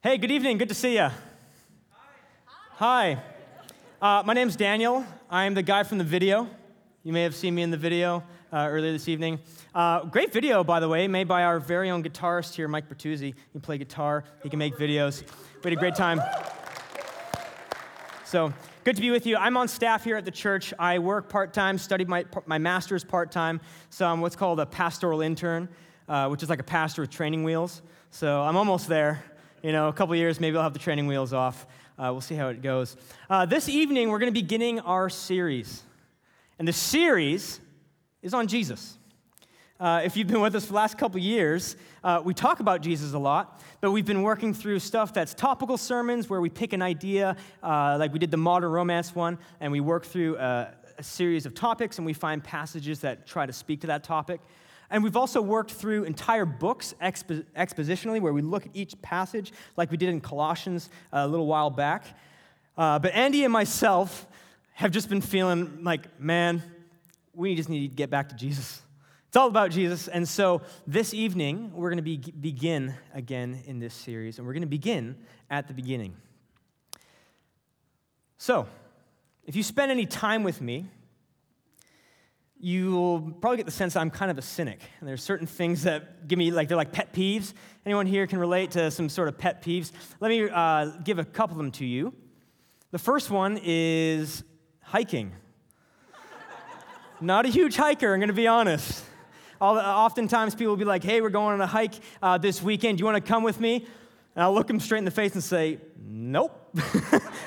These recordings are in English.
Hey, good evening. Good to see you. Hi. Uh, my name's Daniel. I'm the guy from the video. You may have seen me in the video uh, earlier this evening. Uh, great video, by the way, made by our very own guitarist here, Mike Bertuzzi. He play guitar, he can make videos. We had a great time. So, good to be with you. I'm on staff here at the church. I work part time, studied my, my master's part time. So, I'm what's called a pastoral intern, uh, which is like a pastor with training wheels. So, I'm almost there. You know, a couple years, maybe I'll have the training wheels off. Uh, we'll see how it goes. Uh, this evening, we're going to be beginning our series. And the series is on Jesus. Uh, if you've been with us for the last couple years, uh, we talk about Jesus a lot, but we've been working through stuff that's topical sermons where we pick an idea, uh, like we did the modern romance one, and we work through a, uh, a series of topics and we find passages that try to speak to that topic. And we've also worked through entire books expo- expositionally, where we look at each passage, like we did in Colossians a little while back. Uh, but Andy and myself have just been feeling like, man, we just need to get back to Jesus. It's all about Jesus. And so this evening, we're going to be, begin again in this series, and we're going to begin at the beginning. So, if you spend any time with me, you'll probably get the sense I'm kind of a cynic. And there's certain things that give me, like, they're like pet peeves. Anyone here can relate to some sort of pet peeves? Let me uh, give a couple of them to you. The first one is hiking. Not a huge hiker, I'm to be honest. All, oftentimes people will be like, hey, we're going on a hike uh, this weekend. Do you want to come with me? And I'll look them straight in the face and say, nope.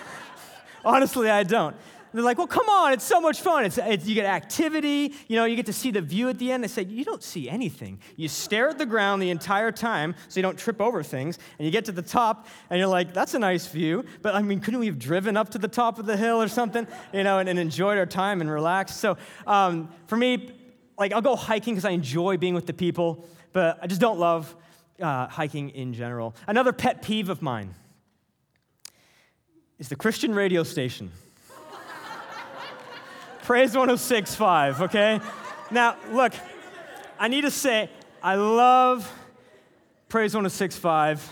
Honestly, I don't they're like, well, come on, it's so much fun. It's, it's, you get activity, you know, you get to see the view at the end. They say, you don't see anything. You stare at the ground the entire time so you don't trip over things. And you get to the top and you're like, that's a nice view. But I mean, couldn't we have driven up to the top of the hill or something, you know, and, and enjoyed our time and relaxed? So um, for me, like, I'll go hiking because I enjoy being with the people, but I just don't love uh, hiking in general. Another pet peeve of mine is the Christian radio station. Praise 1065, okay? Now, look, I need to say, I love Praise 1065,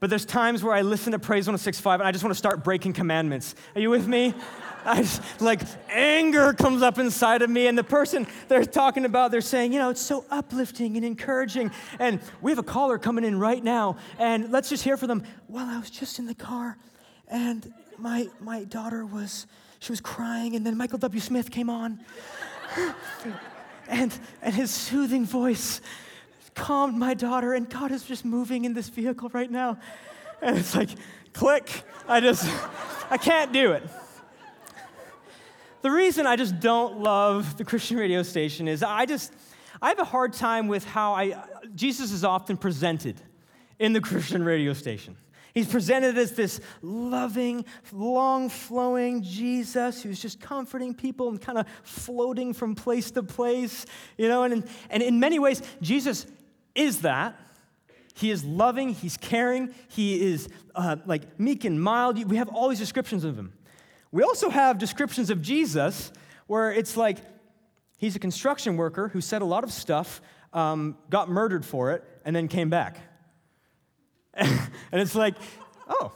but there's times where I listen to Praise 1065 and I just want to start breaking commandments. Are you with me? I just, like anger comes up inside of me, and the person they're talking about, they're saying, you know, it's so uplifting and encouraging. And we have a caller coming in right now, and let's just hear from them. Well, I was just in the car, and my my daughter was she was crying, and then Michael W. Smith came on. and, and his soothing voice calmed my daughter, and God is just moving in this vehicle right now. And it's like, click. I just, I can't do it. The reason I just don't love the Christian radio station is I just, I have a hard time with how I, Jesus is often presented in the Christian radio station. He's presented as this loving, long flowing Jesus who's just comforting people and kind of floating from place to place, you know, and, and in many ways, Jesus is that. He is loving, he's caring, he is uh, like meek and mild. We have all these descriptions of him. We also have descriptions of Jesus where it's like he's a construction worker who said a lot of stuff, um, got murdered for it, and then came back. and it's like, oh,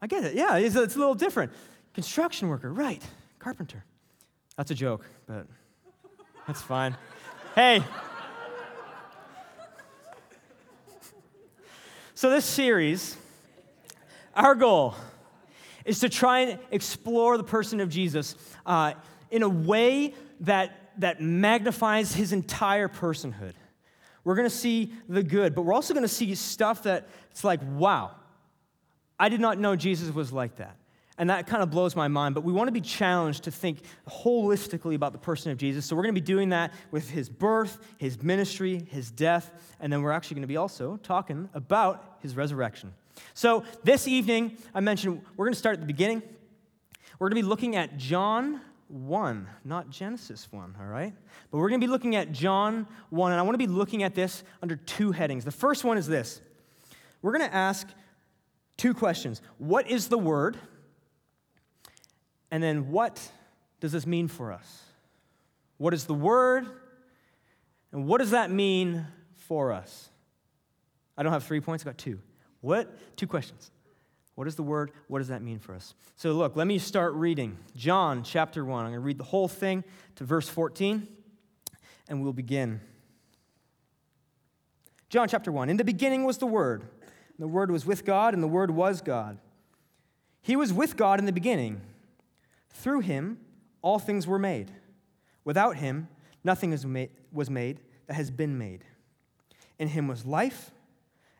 I get it. Yeah, it's, it's a little different. Construction worker, right. Carpenter. That's a joke, but that's fine. hey. So, this series, our goal is to try and explore the person of Jesus uh, in a way that, that magnifies his entire personhood. We're going to see the good, but we're also going to see stuff that it's like, wow, I did not know Jesus was like that. And that kind of blows my mind. But we want to be challenged to think holistically about the person of Jesus. So we're going to be doing that with his birth, his ministry, his death, and then we're actually going to be also talking about his resurrection. So this evening, I mentioned we're going to start at the beginning. We're going to be looking at John 1, not Genesis 1, all right? But we're going to be looking at John 1, and I want to be looking at this under two headings. The first one is this we're going to ask two questions What is the Word? And then, what does this mean for us? What is the Word? And what does that mean for us? I don't have three points, I've got two. What? Two questions. What is the word? What does that mean for us? So, look, let me start reading. John chapter 1. I'm going to read the whole thing to verse 14, and we'll begin. John chapter 1. In the beginning was the Word. And the Word was with God, and the Word was God. He was with God in the beginning. Through him, all things were made. Without him, nothing was made that has been made. In him was life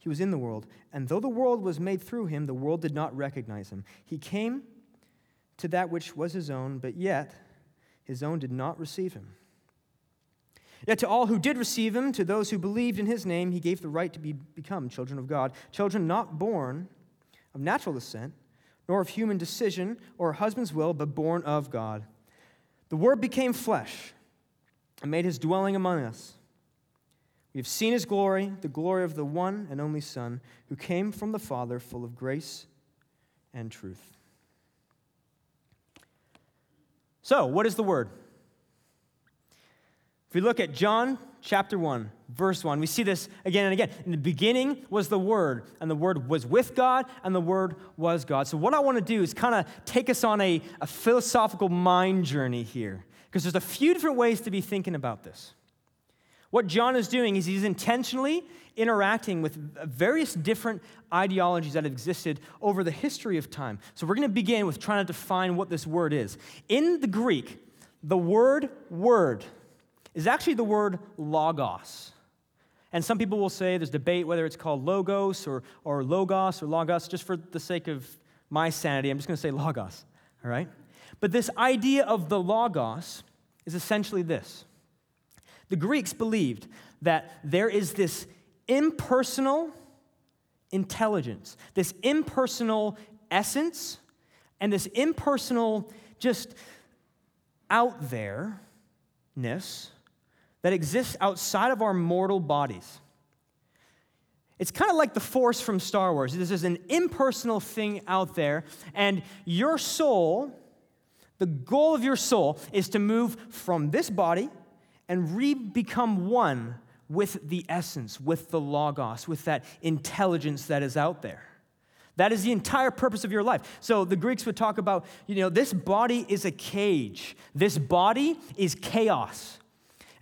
He was in the world, and though the world was made through him, the world did not recognize him. He came to that which was his own, but yet his own did not receive him. Yet to all who did receive him, to those who believed in his name, he gave the right to be, become children of God, children not born of natural descent, nor of human decision or husband's will, but born of God. The Word became flesh and made his dwelling among us. We have seen his glory, the glory of the one and only Son, who came from the Father, full of grace and truth. So, what is the word? If we look at John chapter 1, verse 1, we see this again and again. In the beginning was the Word, and the Word was with God, and the Word was God. So, what I want to do is kind of take us on a, a philosophical mind journey here, because there's a few different ways to be thinking about this. What John is doing is he's intentionally interacting with various different ideologies that have existed over the history of time. So we're going to begin with trying to define what this word is. In the Greek, the word word is actually the word logos. And some people will say there's debate whether it's called logos or, or logos or logos. Just for the sake of my sanity, I'm just going to say logos, all right? But this idea of the logos is essentially this the Greeks believed that there is this impersonal intelligence, this impersonal essence, and this impersonal, just out there ness that exists outside of our mortal bodies. It's kind of like the force from Star Wars. This is an impersonal thing out there, and your soul, the goal of your soul, is to move from this body and re become one with the essence, with the Logos, with that intelligence that is out there. That is the entire purpose of your life. So the Greeks would talk about, you know, this body is a cage, this body is chaos.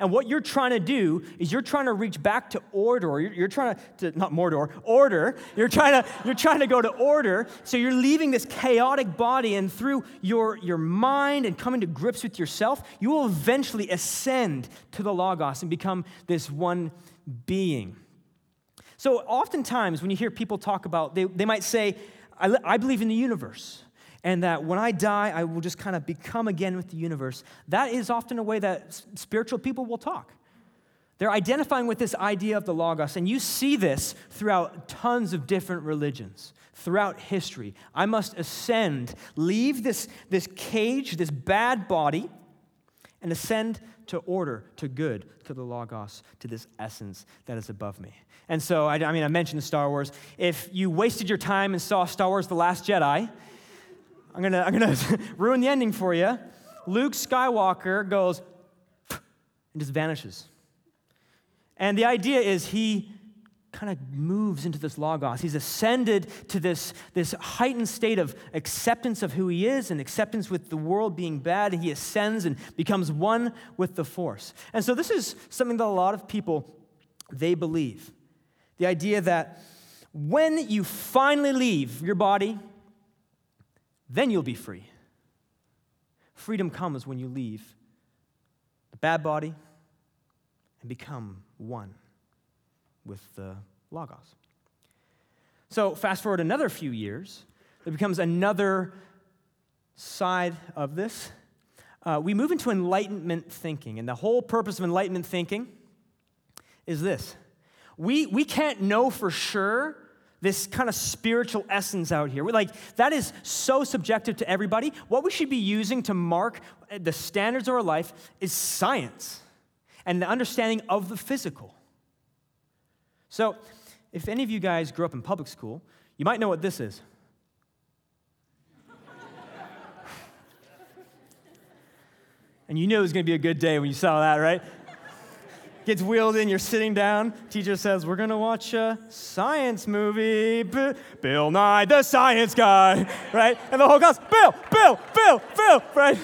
And what you're trying to do is you're trying to reach back to order. You're, you're trying to, to, not Mordor, order. You're trying to, you're trying to go to order. So you're leaving this chaotic body, and through your, your mind and coming to grips with yourself, you will eventually ascend to the Logos and become this one being. So oftentimes when you hear people talk about, they, they might say, I, I believe in the universe and that when I die, I will just kind of become again with the universe. That is often a way that spiritual people will talk. They're identifying with this idea of the Logos, and you see this throughout tons of different religions, throughout history. I must ascend, leave this, this cage, this bad body, and ascend to order, to good, to the Logos, to this essence that is above me. And so, I, I mean, I mentioned Star Wars. If you wasted your time and saw Star Wars The Last Jedi, I'm gonna, I'm gonna ruin the ending for you. Luke Skywalker goes and just vanishes. And the idea is he kind of moves into this logos. He's ascended to this, this heightened state of acceptance of who he is and acceptance with the world being bad. He ascends and becomes one with the force. And so this is something that a lot of people they believe. The idea that when you finally leave your body, then you'll be free. Freedom comes when you leave the bad body and become one with the Logos. So, fast forward another few years, there becomes another side of this. Uh, we move into enlightenment thinking, and the whole purpose of enlightenment thinking is this we, we can't know for sure this kind of spiritual essence out here. Like, that is so subjective to everybody. What we should be using to mark uh, the standards of our life is science and the understanding of the physical. So, if any of you guys grew up in public school, you might know what this is. and you knew it was going to be a good day when you saw that, right? Gets wheeled in, you're sitting down. Teacher says, We're going to watch a science movie. B- Bill Nye, the science guy, right? And the whole class, Bill, Bill, Bill, Bill, right?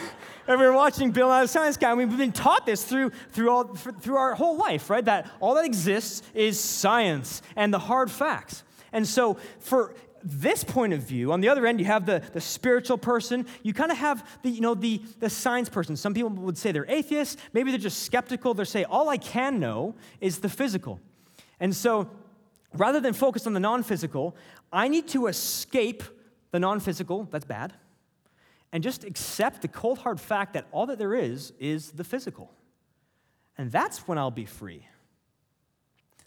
And we are watching Bill Nye, the science guy, and we've been taught this through, through, all, through our whole life, right? That all that exists is science and the hard facts. And so, for this point of view, on the other end, you have the, the spiritual person. You kind of have the, you know, the, the science person. Some people would say they're atheists. Maybe they're just skeptical. They say, all I can know is the physical. And so rather than focus on the non physical, I need to escape the non physical, that's bad, and just accept the cold hard fact that all that there is is the physical. And that's when I'll be free.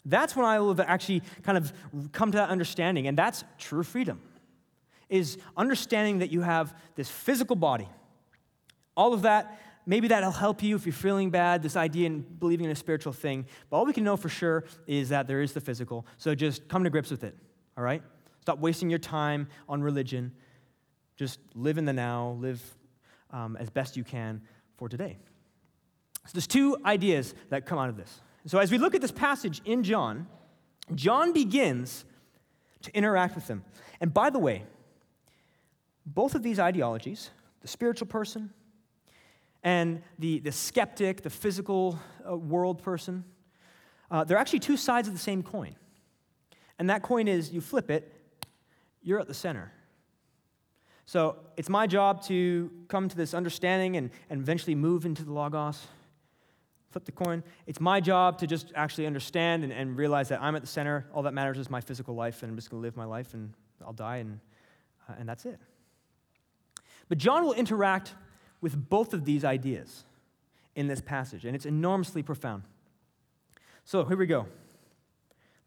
That's when I will have actually kind of come to that understanding, and that's true freedom. Is understanding that you have this physical body. All of that, maybe that'll help you if you're feeling bad, this idea and believing in a spiritual thing. But all we can know for sure is that there is the physical. So just come to grips with it, all right? Stop wasting your time on religion. Just live in the now, live um, as best you can for today. So there's two ideas that come out of this. So, as we look at this passage in John, John begins to interact with them. And by the way, both of these ideologies, the spiritual person and the, the skeptic, the physical uh, world person, uh, they're actually two sides of the same coin. And that coin is you flip it, you're at the center. So it's my job to come to this understanding and, and eventually move into the Logos flip the coin. It's my job to just actually understand and, and realize that I'm at the center. All that matters is my physical life, and I'm just going to live my life, and I'll die, and, uh, and that's it. But John will interact with both of these ideas in this passage, and it's enormously profound. So here we go.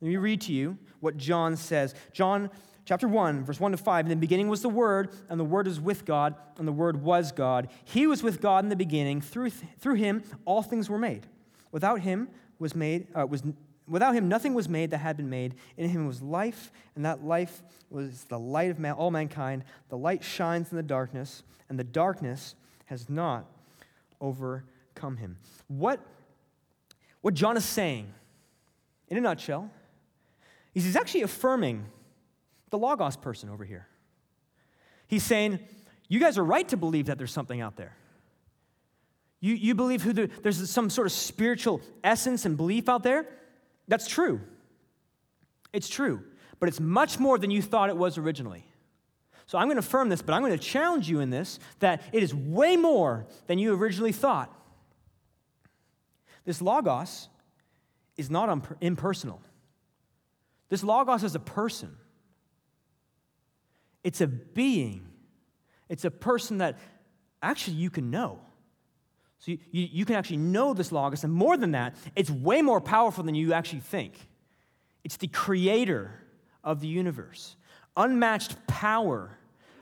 Let me read to you what John says. John chapter 1, verse 1 to 5. In the beginning was the Word, and the Word was with God, and the Word was God. He was with God in the beginning. Through, through him, all things were made. Without him, was made, uh, was, without him, nothing was made that had been made. In him was life, and that life was the light of man, all mankind. The light shines in the darkness, and the darkness has not overcome him. What, what John is saying, in a nutshell, is he's actually affirming the Logos person over here. He's saying, You guys are right to believe that there's something out there. You, you believe who the, there's some sort of spiritual essence and belief out there? That's true. It's true. But it's much more than you thought it was originally. So I'm going to affirm this, but I'm going to challenge you in this that it is way more than you originally thought. This Logos is not impersonal. This Logos is a person. It's a being, it's a person that actually you can know. So you, you, you, can actually know this Logos, and more than that, it's way more powerful than you actually think. It's the creator of the universe, unmatched power,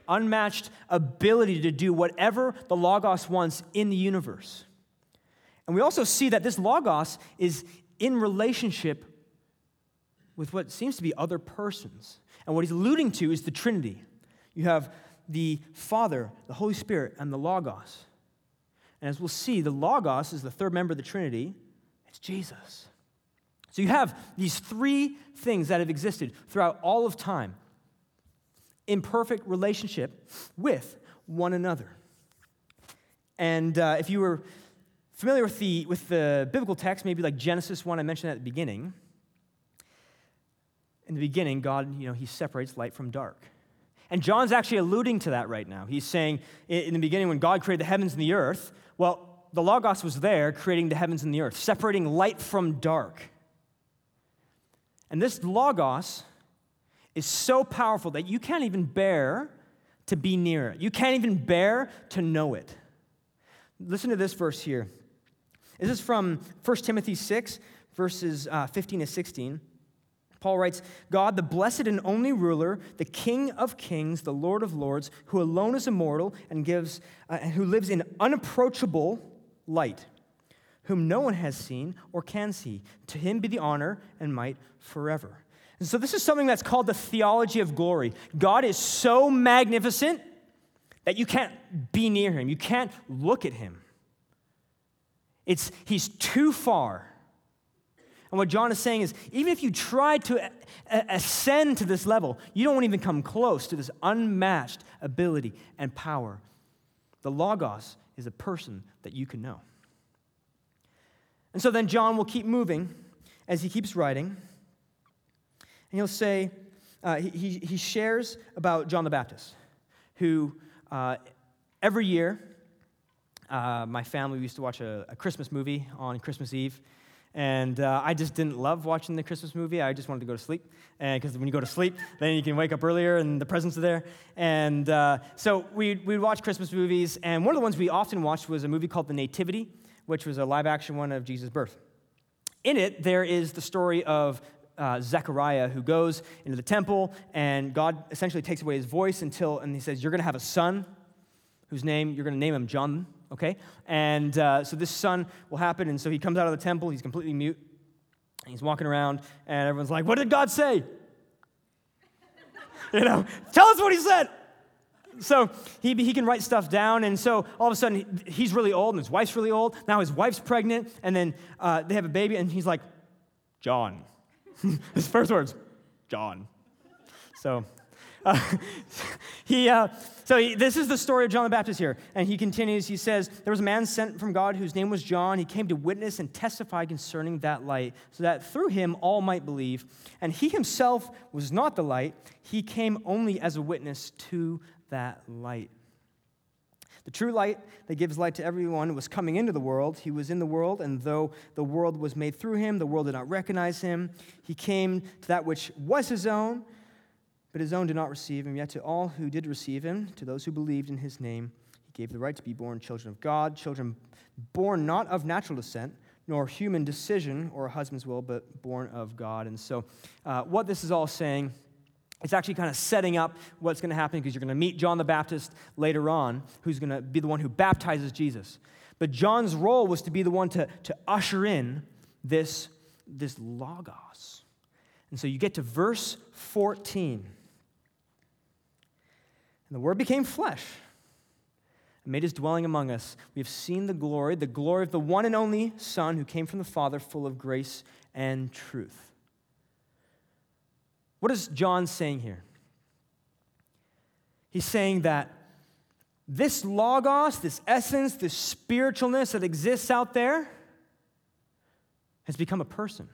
unmatched ability to do whatever the Logos wants in the universe. And we also see that this Logos is in relationship with what seems to be other persons. And what he's alluding to is the Trinity. You have the Father, the Holy Spirit, and the Logos. And as we'll see, the Logos is the third member of the Trinity. It's Jesus. So you have these three things that have existed throughout all of time in perfect relationship with one another. And uh, if you were familiar with the, with the biblical text, maybe like Genesis 1, I mentioned at the beginning. In the beginning, God, you know, he separates light from dark. And John's actually alluding to that right now. He's saying in the beginning, when God created the heavens and the earth, well, the Logos was there creating the heavens and the earth, separating light from dark. And this Logos is so powerful that you can't even bear to be near it. You can't even bear to know it. Listen to this verse here. This is from 1 Timothy 6, verses uh, 15 to 16. Paul writes, God, the blessed and only ruler, the King of kings, the Lord of lords, who alone is immortal and gives, uh, who lives in unapproachable light, whom no one has seen or can see. To him be the honor and might forever. And so, this is something that's called the theology of glory. God is so magnificent that you can't be near him, you can't look at him. It's, he's too far. And what John is saying is even if you try to ascend to this level, you don't even come close to this unmatched ability and power. The Logos is a person that you can know. And so then John will keep moving as he keeps writing. And he'll say, uh, he, he shares about John the Baptist, who uh, every year, uh, my family used to watch a, a, Christmas movie on Christmas Eve. And uh, I just didn't love watching the Christmas movie. I just wanted to go to sleep. Because when you go to sleep, then you can wake up earlier and the presents are there. And uh, so we'd, we'd watch Christmas movies. And one of the ones we often watched was a movie called The Nativity which was a live action one of Jesus' birth. In it, there is the story of uh, Zechariah who goes into the temple, and God essentially takes away his voice until, and he says, You're going to have a son whose name, you're going to name him John, okay? And uh, so this son will happen, and so he comes out of the temple, he's completely mute, he's walking around, and everyone's like, What did God say? you know, tell us what he said so he, he can write stuff down, and so all of a sudden he's really old, and his wife's really old. Now his wife's pregnant, and then uh, they have a baby, and he's like, John. his first words, John. So uh, he, uh, so he, this is the story of John the Baptist here. And he continues, he says, There was a man sent from God whose name was John. He came to witness and testify concerning that light, so that through him all might believe. And he himself was not the light, he came only as a witness to that light. The true light that gives light to everyone was coming into the world. He was in the world, and though the world was made through him, the world did not recognize him. He came to that which was his own, but his own did not receive him. Yet to all who did receive him, to those who believed in his name, he gave the right to be born children of God, children born not of natural descent, nor human decision or a husband's will, but born of God. And so, uh, what this is all saying it's actually kind of setting up what's going to happen because you're going to meet John the Baptist later on, who's going to be the one who baptizes Jesus. But John's role was to be the one to, to usher in this, this logos. And so you get to verse 14. And the Word became flesh and made his dwelling among us. We have seen the glory, the glory of the one and only Son who came from the Father, full of grace and truth. What is John saying here? He's saying that this logos, this essence, this spiritualness that exists out there has become a person,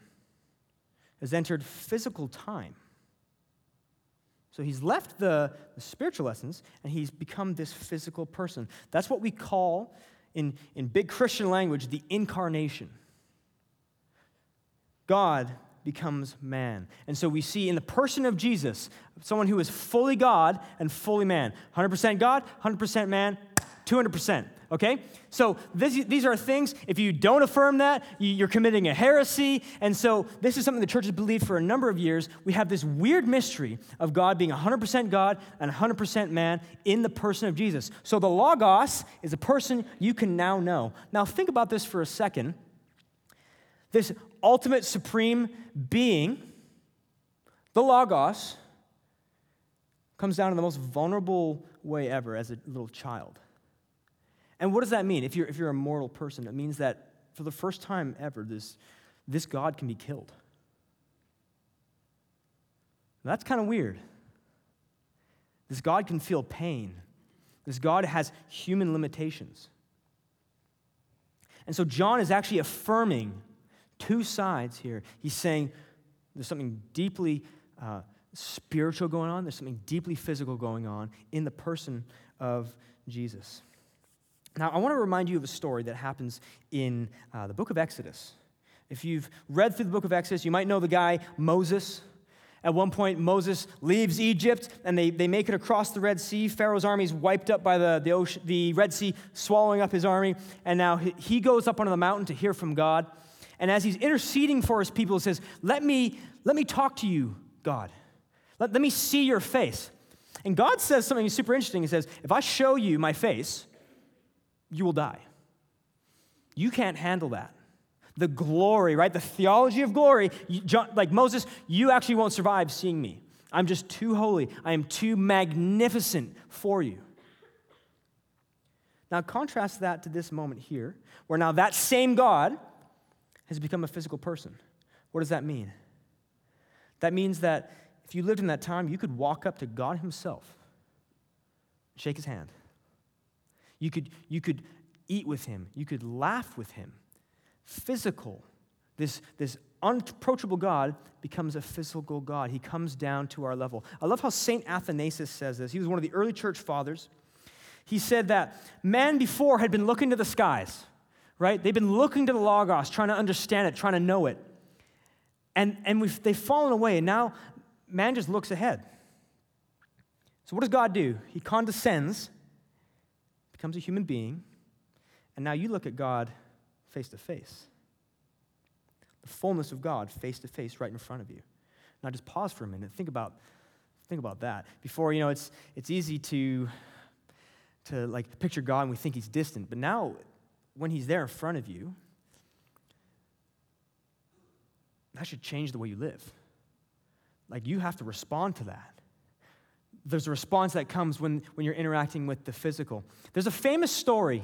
has entered physical time. So he's left the, the, spiritual essence and he's become this physical person. That's what we call, in, in big Christian language, the incarnation. God becomes man. And so we see in the person of Jesus, someone who is fully God and fully man. 100% God, 100% man, 200%. Okay? So this, these are things, if you don't affirm that, you're committing a heresy. And so this is something the church has believed for a number of years. We have this weird mystery of God being 100% God and 100% man in the person of Jesus. So the Logos is a person you can now know. Now think about this for a second. This ultimate supreme being, the Logos, comes down in the most vulnerable way ever as a little child. And what does that mean? If you're, if you're a mortal person, it means that for the first time ever, this, this God can be killed. That's kind of weird. This God can feel pain. This God has human limitations. And so John is actually affirming two sides here. He's saying there's something deeply uh, spiritual going on, there's something deeply physical going on in the person of Jesus. Now, I want to remind you of a story that happens in uh, the book of Exodus. If you've read through the book of Exodus, you might know the guy Moses. At one point, Moses leaves Egypt and they, they make it across the Red Sea. Pharaoh's army is wiped up by the, the, ocean, the Red Sea, swallowing up his army. And now he, he goes up onto the mountain to hear from God. And as he's interceding for his people, he says, Let me, let me talk to you, God. Let, let me see your face. And God says something super interesting. He says, If I show you my face, you will die. You can't handle that. The glory, right? The theology of glory, you, like Moses, you actually won't survive seeing me. I'm just too holy. I am too magnificent for you. Now, contrast that to this moment here, where now that same God has become a physical person. What does that mean? That means that if you lived in that time, you could walk up to God Himself, shake His hand. You could, you could eat with Him, you could laugh with Him. Physical. This, this unapproachable God becomes a physical God. He comes down to our level. I love how St. Athanasius says this. He was one of the early church fathers. He said that man before had been looking to the skies, right? They've been looking to the Logos, trying to understand it, trying to know it. And, and we've, they've fallen away, and now man just looks ahead. So, what does God do? He condescends, becomes a human being, and now you look at God face to face. The fullness of God face to face right in front of you. Now, just pause for a minute. Think about, think about that. Before, you know, it's, it's easy to to like picture God and we think he's distant. But now, when he's there in front of you, that should change the way you live. Like you have to respond to that. There's a response that comes when, when you're interacting with the physical. There's a famous story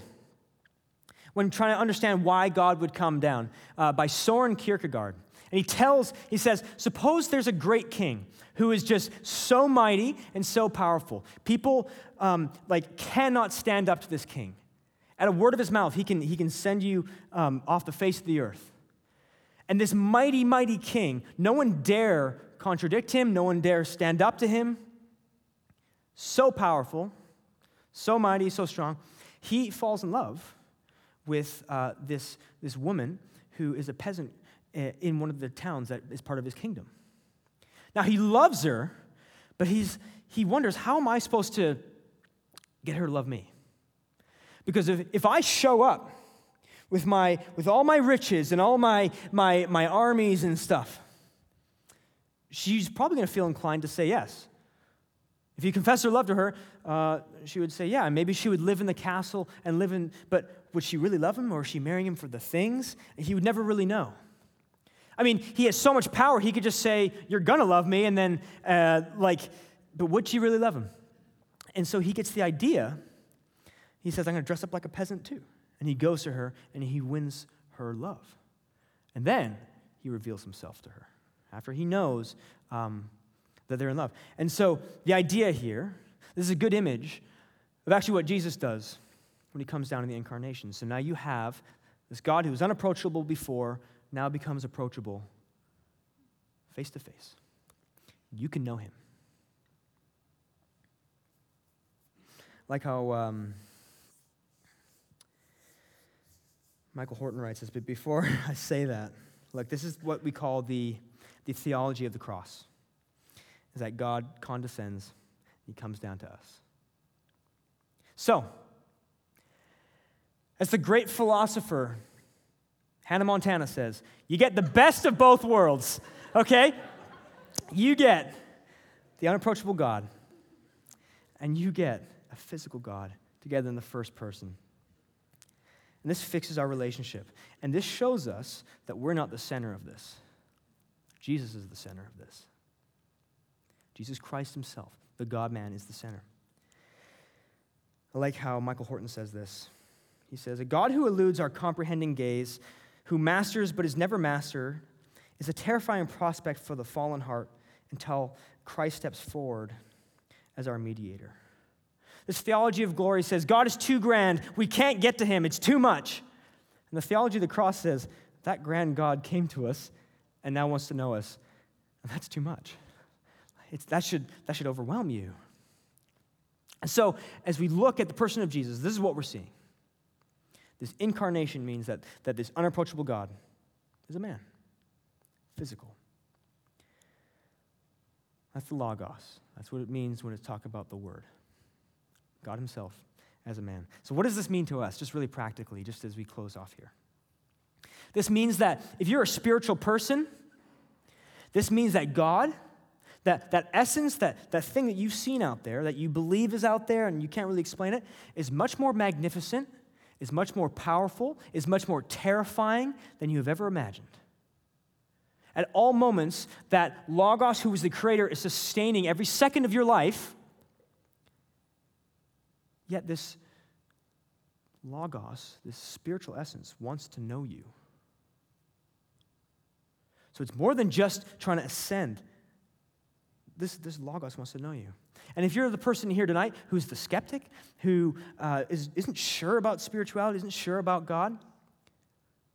when trying to understand why God would come down uh, by Soren Kierkegaard. And he tells, he says, suppose there's a great king who is just so mighty and so powerful. People um, like cannot stand up to this king. At a word of his mouth, he can, he can send you um, off the face of the earth. And this mighty, mighty king, no one dare contradict him, no one dare stand up to him. So powerful, so mighty, so strong. He falls in love with uh, this, this woman who is a peasant uh, in one of the towns that is part of his kingdom. Now, he loves her, but he's, he wonders, how am I supposed to get her to love me? Because if, if I show up with, my, with all my riches and all my, my, my armies and stuff, she's probably going to feel inclined to say yes. If you confess your love to her, uh, she would say, yeah, maybe she would live in the castle and live in, but would she really love him or is she marrying him for the things? He would never really know. I mean, he has so much power, he could just say, You're gonna love me, and then, uh, like, but would she really love him? And so he gets the idea. He says, I'm gonna dress up like a peasant too. And he goes to her and he wins her love. And then he reveals himself to her after he knows um, that they're in love. And so the idea here, this is a good image of actually what Jesus does when he comes down in the incarnation. So now you have this God who was unapproachable before now becomes approachable face to face. You can know him. Like how um, Michael Horton writes this, but before I say that, look, this is what we call the, the theology of the cross is that God condescends, he comes down to us. So, as the great philosopher Hannah Montana says, you get the best of both worlds, okay? You get the unapproachable God, and you get a physical God together in the first person. And this fixes our relationship. And this shows us that we're not the center of this. Jesus is the center of this. Jesus Christ himself, the God man, is the center. I like how Michael Horton says this. He says, A God who eludes our comprehending gaze who masters but is never master, is a terrifying prospect for the fallen heart until Christ steps forward as our mediator. This theology of glory says God is too grand. We can't get to him. It's too much. And the theology of the cross says that grand God came to us and now wants to know us. And that's too much. It's, that, should, that should overwhelm you. And so, as we look at the person of Jesus, this is what we're seeing. This incarnation means that, that this unapproachable God is a man, physical. That's the Logos. That's what it means when it's talking about the Word. God Himself as a man. So, what does this mean to us, just really practically, just as we close off here? This means that if you're a spiritual person, this means that God, that, that essence, that, that thing that you've seen out there, that you believe is out there and you can't really explain it, is much more magnificent, is much more powerful, is much more terrifying than you have ever imagined. At all moments, that Logos, who is the creator, is sustaining every second of your life. Yet, this Logos, this spiritual essence, wants to know you. So it's more than just trying to ascend. This, this Logos wants to know you. And if you're the person here tonight who's the skeptic, who uh, is, isn't sure about spirituality, isn't sure about God,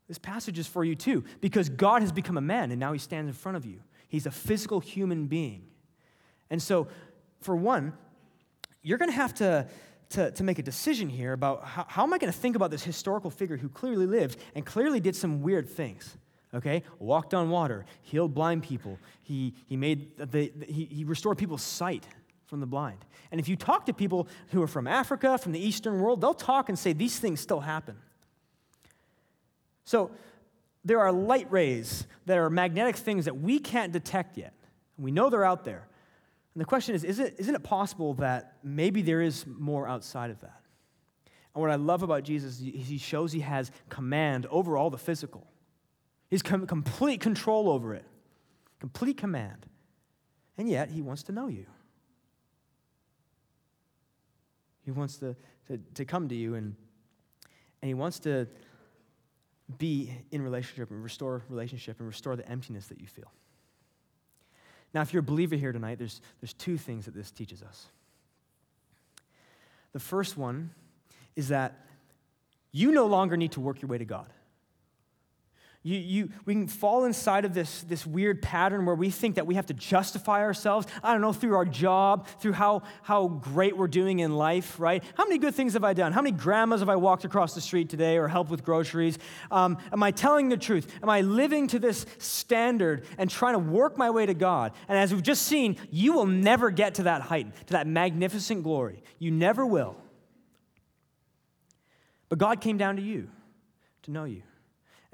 this passage is for you too, because God has become a man and now he stands in front of you. He's a physical human being. And so, for one, you're going to have to, to, to make a decision here about how, how am I going to think about this historical figure who clearly lived and clearly did some weird things okay? Walked on water, healed blind people. He, he, made the, the, he, he restored people's sight from the blind. And if you talk to people who are from Africa, from the Eastern world, they'll talk and say these things still happen. So there are light rays that are magnetic things that we can't detect yet. We know they're out there. And the question is, is it, isn't it possible that maybe there is more outside of that? And what I love about Jesus is he shows he has command over all the physical. He's com- complete control over it, complete command. And yet, he wants to know you. He wants to, to, to come to you and, and he wants to be in relationship and restore relationship and restore the emptiness that you feel. Now, if you're a believer here tonight, there's, there's two things that this teaches us. The first one is that you no longer need to work your way to God. You, you, we can fall inside of this, this weird pattern where we think that we have to justify ourselves, I don't know, through our job, through how, how great we're doing in life, right? How many good things have I done? How many grandmas have I walked across the street today or helped with groceries? Um, am I telling the truth? Am I living to this standard and trying to work my way to God? And as we've just seen, you will never get to that height, to that magnificent glory. You never will. But God came down to you to know you.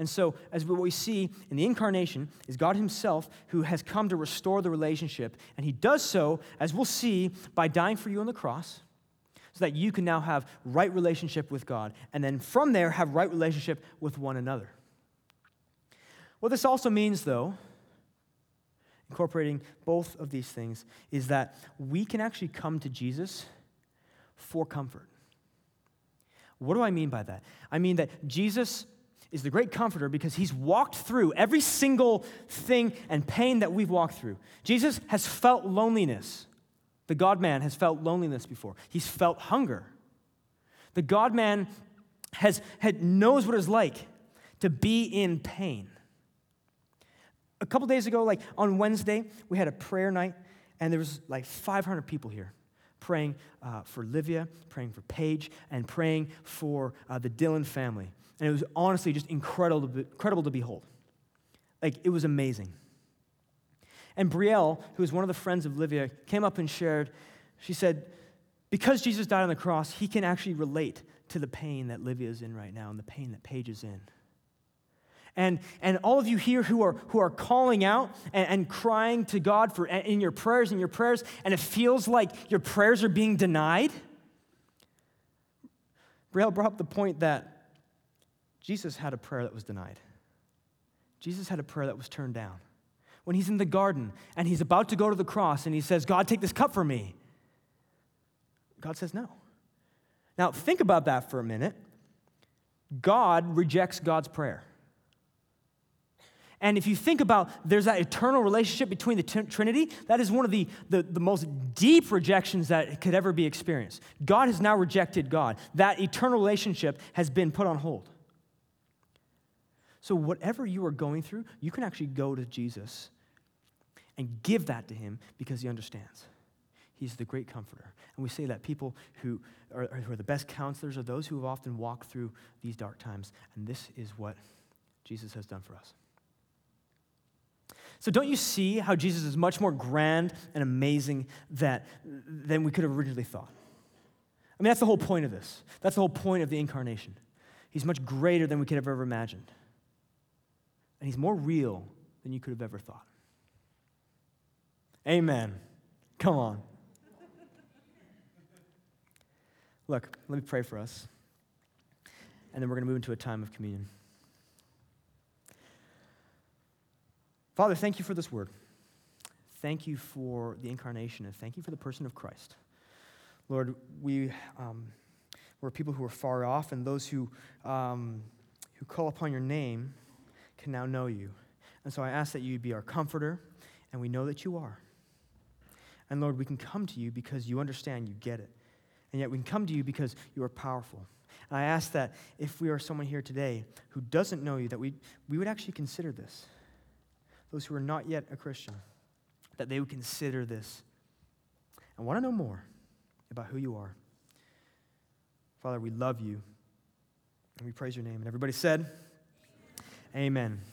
And so, as what we see in the incarnation is God Himself who has come to restore the relationship. And He does so, as we'll see, by dying for you on the cross, so that you can now have right relationship with God. And then from there, have right relationship with one another. What this also means, though, incorporating both of these things, is that we can actually come to Jesus for comfort. What do I mean by that? I mean that Jesus is the great comforter because he's walked through every single thing and pain that we've walked through. Jesus has felt loneliness. The God man has felt loneliness before. He's felt hunger. The God man has, had, knows what it's like to be in pain. A couple days ago, like on Wednesday, we had a prayer night, and there was like 500 people here praying uh, for Livia, praying for Paige, and praying for uh, the Dillon family. And it was honestly just incredible incredible to behold. Like, it was amazing. And Brielle, who was one of the friends of Livia, came up and shared, she said, because Jesus died on the cross, he can actually relate to the pain that Livia is in right now and the pain that Paige is in. And, and all of you here who are, who are calling out and, and crying to God for, in your prayers, in your prayers, and it feels like your prayers are being denied. Brielle brought up the point that Jesus had a prayer that was denied. Jesus had a prayer that was turned down. When he's in the garden and he's about to go to the cross and he says, God, take this cup from me, God says no. Now, think about that for a minute. God rejects God's prayer. And if you think about there's that eternal relationship between the t- Trinity, that is one of the, the, the, most deep rejections that could ever be experienced. God has now rejected God. That eternal relationship has been put on hold. So, whatever you are going through, you can actually go to Jesus and give that to him because he understands. He's the great comforter. And we say that people who are, who are the best counselors are those who have often walked through these dark times. And this is what Jesus has done for us. So, don't you see how Jesus is much more grand and amazing that, than we could have originally thought? I mean, that's the whole point of this. That's the whole point of the incarnation. He's much greater than we could have ever imagined. And He's more real than you could have ever thought. Amen. Come on. Look, let me pray for us. And then we're going to move into a time of communion. Father, thank you for this word. Thank you for the incarnation, and thank you for the person of Christ. Lord, we, um, we're people who are far off, and those who, um, who call upon your name can now know you. And so I ask that you be our comforter, and we know that you are. And Lord, we can come to you because you understand, you get it. And yet we can come to you because you are powerful. And I ask that if we are someone here today who doesn't know you, that we, we would actually consider this. Those who are not yet a Christian, that they would consider this and want to know more about who you are. Father, we love you and we praise your name. And everybody said, Amen.